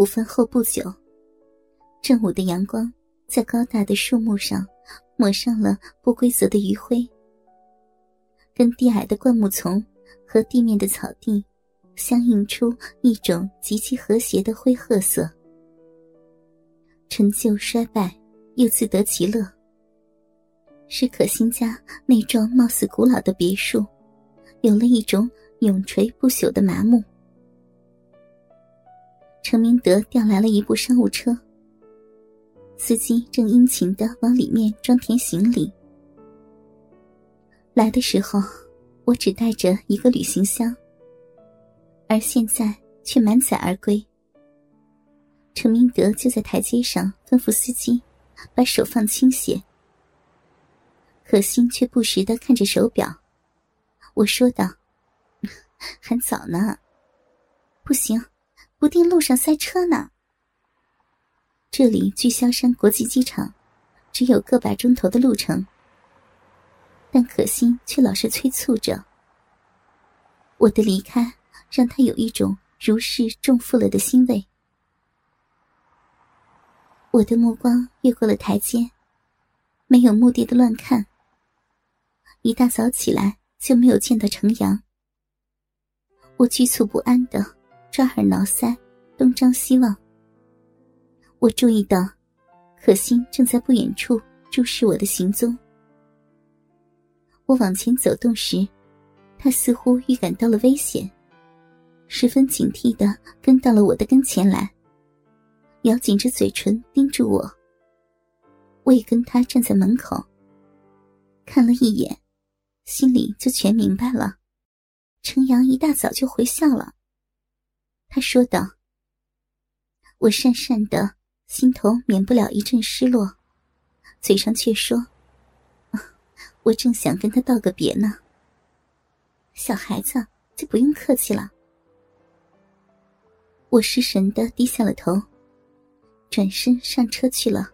午饭后不久，正午的阳光在高大的树木上抹上了不规则的余晖，跟低矮的灌木丛和地面的草地相映出一种极其和谐的灰褐色。陈旧衰败，又自得其乐，使可心家那幢貌似古老的别墅，有了一种永垂不朽的麻木。程明德调来了一部商务车，司机正殷勤的往里面装填行李。来的时候，我只带着一个旅行箱，而现在却满载而归。程明德就在台阶上吩咐司机，把手放轻些。可心却不时的看着手表。我说道：“ 还早呢，不行。”不定路上塞车呢。这里距萧山国际机场只有个把钟头的路程，但可心却老是催促着。我的离开让他有一种如释重负了的欣慰。我的目光越过了台阶，没有目的的乱看。一大早起来就没有见到程阳，我局促不安的。抓耳挠腮，东张西望。我注意到，可心正在不远处注视我的行踪。我往前走动时，他似乎预感到了危险，十分警惕的跟到了我的跟前来，咬紧着嘴唇盯住我。我也跟他站在门口，看了一眼，心里就全明白了。程阳一大早就回校了。他说道：“我讪讪的，心头免不了一阵失落，嘴上却说：‘我正想跟他道个别呢。’小孩子就不用客气了。”我失神的低下了头，转身上车去了。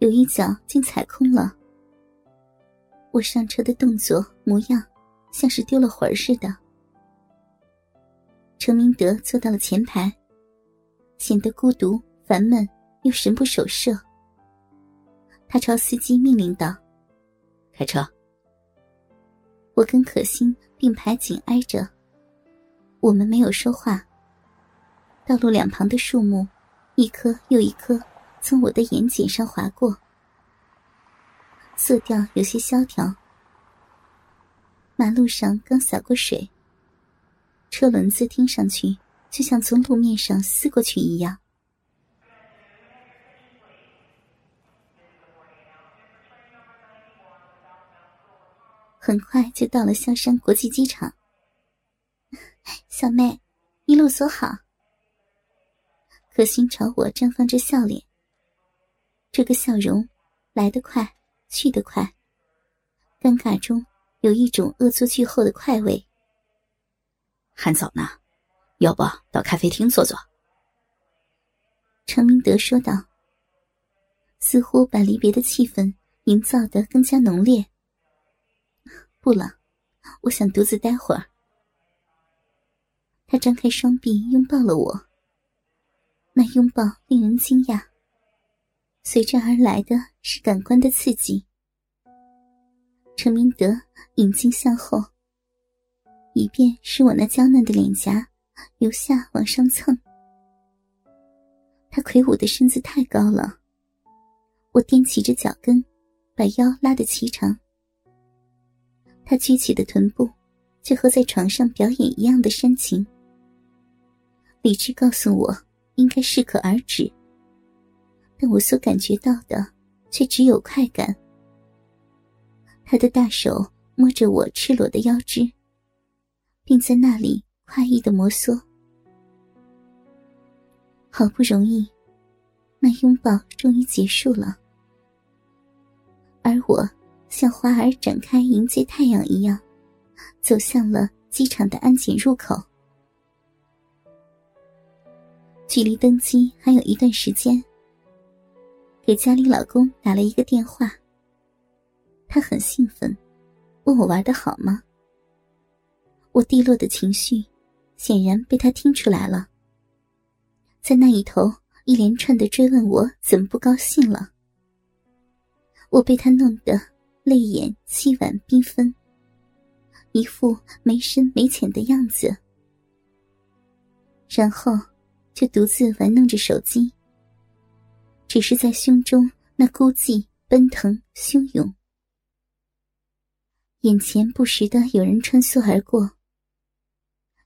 有一脚竟踩空了。我上车的动作模样，像是丢了魂似的。程明德坐到了前排，显得孤独、烦闷又神不守舍。他朝司机命令道：“开车。”我跟可心并排紧挨着，我们没有说话。道路两旁的树木，一棵又一棵，从我的眼睑上划过，色调有些萧条。马路上刚洒过水。车轮子听上去就像从路面上撕过去一样。很快就到了萧山国际机场。小妹，一路走好。可心朝我绽放着笑脸。这个笑容来得快，去得快，尴尬中有一种恶作剧后的快慰。还早呢，要不到咖啡厅坐坐？程明德说道，似乎把离别的气氛营造得更加浓烈。不了，我想独自待会儿。他张开双臂拥抱了我，那拥抱令人惊讶，随之而来的是感官的刺激。程明德引颈向后。以便使我那娇嫩的脸颊由下往上蹭。他魁梧的身子太高了，我踮起着脚跟，把腰拉得齐长。他撅起的臀部，就和在床上表演一样的煽情。理智告诉我应该适可而止，但我所感觉到的却只有快感。他的大手摸着我赤裸的腰肢。并在那里快意的摩挲，好不容易，那拥抱终于结束了，而我像花儿展开迎接太阳一样，走向了机场的安检入口。距离登机还有一段时间，给家里老公打了一个电话，他很兴奋，问我玩的好吗？我低落的情绪，显然被他听出来了。在那一头一连串的追问我怎么不高兴了。我被他弄得泪眼凄婉缤纷，一副没深没浅的样子，然后就独自玩弄着手机，只是在胸中那孤寂奔腾汹涌，眼前不时的有人穿梭而过，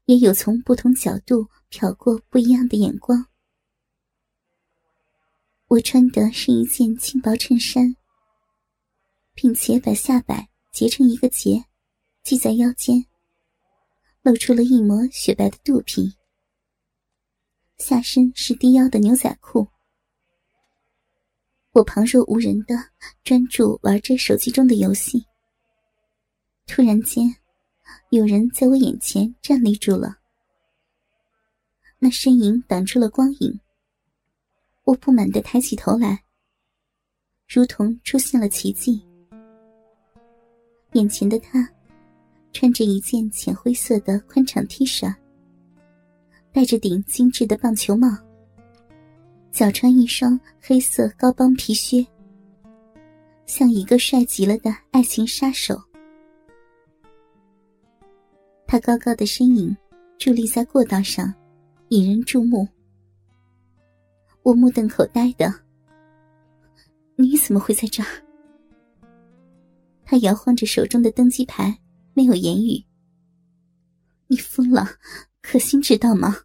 也有从不同角度瞟过不一样的眼光。我穿的是一件轻薄衬衫。并且把下摆结成一个结，系在腰间，露出了一抹雪白的肚皮。下身是低腰的牛仔裤。我旁若无人的专注玩着手机中的游戏。突然间，有人在我眼前站立住了。那身影挡住了光影。我不满的抬起头来，如同出现了奇迹。眼前的他，穿着一件浅灰色的宽敞 T 恤，戴着顶精致的棒球帽，脚穿一双黑色高帮皮靴，像一个帅极了的爱情杀手。他高高的身影伫立在过道上，引人注目。我目瞪口呆的，你怎么会在这儿？他摇晃着手中的登机牌，没有言语。你疯了，可心知道吗？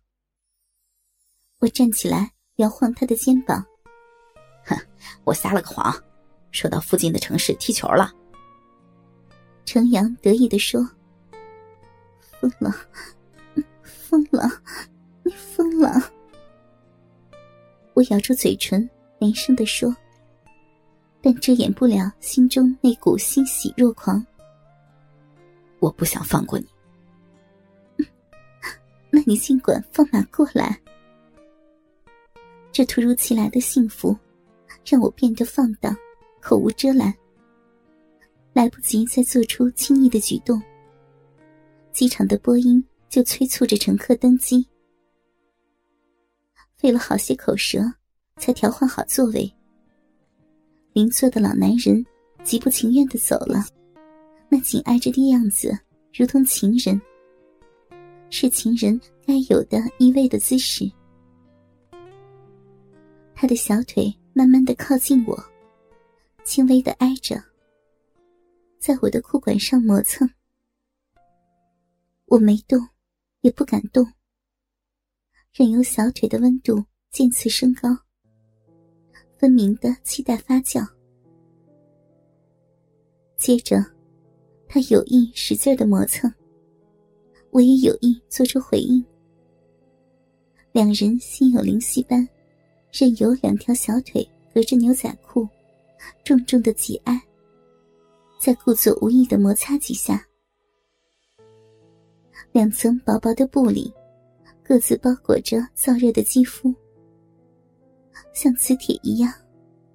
我站起来，摇晃他的肩膀。哼，我撒了个谎，说到附近的城市踢球了。程阳得意的说：“疯了，疯了，你疯了！”我咬住嘴唇，连声的说。但遮掩不了心中那股欣喜若狂。我不想放过你，那你尽管放马过来。这突如其来的幸福，让我变得放荡，口无遮拦，来不及再做出轻易的举动。机场的播音就催促着乘客登机，费了好些口舌，才调换好座位。邻座的老男人极不情愿的走了，那紧挨着的样子，如同情人，是情人该有的依偎的姿势。他的小腿慢慢的靠近我，轻微的挨着，在我的裤管上磨蹭。我没动，也不敢动，任由小腿的温度渐次升高。分明的期待发酵。接着，他有意使劲的磨蹭，我也有意做出回应。两人心有灵犀般，任由两条小腿隔着牛仔裤，重重的挤压，在故作无意的摩擦几下，两层薄薄的布里，各自包裹着燥热的肌肤。像磁铁一样，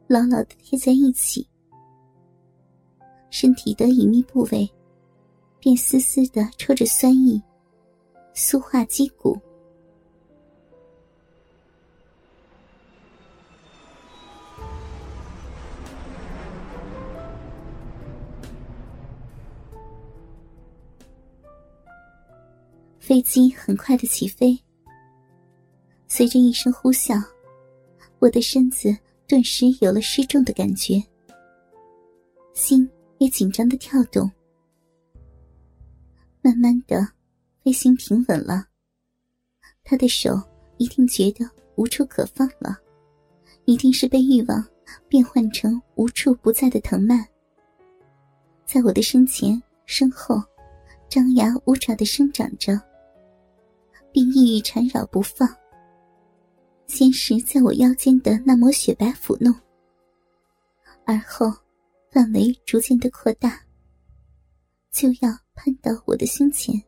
牢牢的贴在一起。身体的隐秘部位，便丝丝的抽着酸意，酥化肌骨。飞机很快的起飞，随着一声呼啸。我的身子顿时有了失重的感觉，心也紧张的跳动。慢慢的，飞行平稳了。他的手一定觉得无处可放了，一定是被欲望变换成无处不在的藤蔓，在我的身前身后，张牙舞爪的生长着，并意欲缠绕不放。先是在我腰间的那抹雪白抚弄，而后范围逐渐的扩大，就要攀到我的胸前。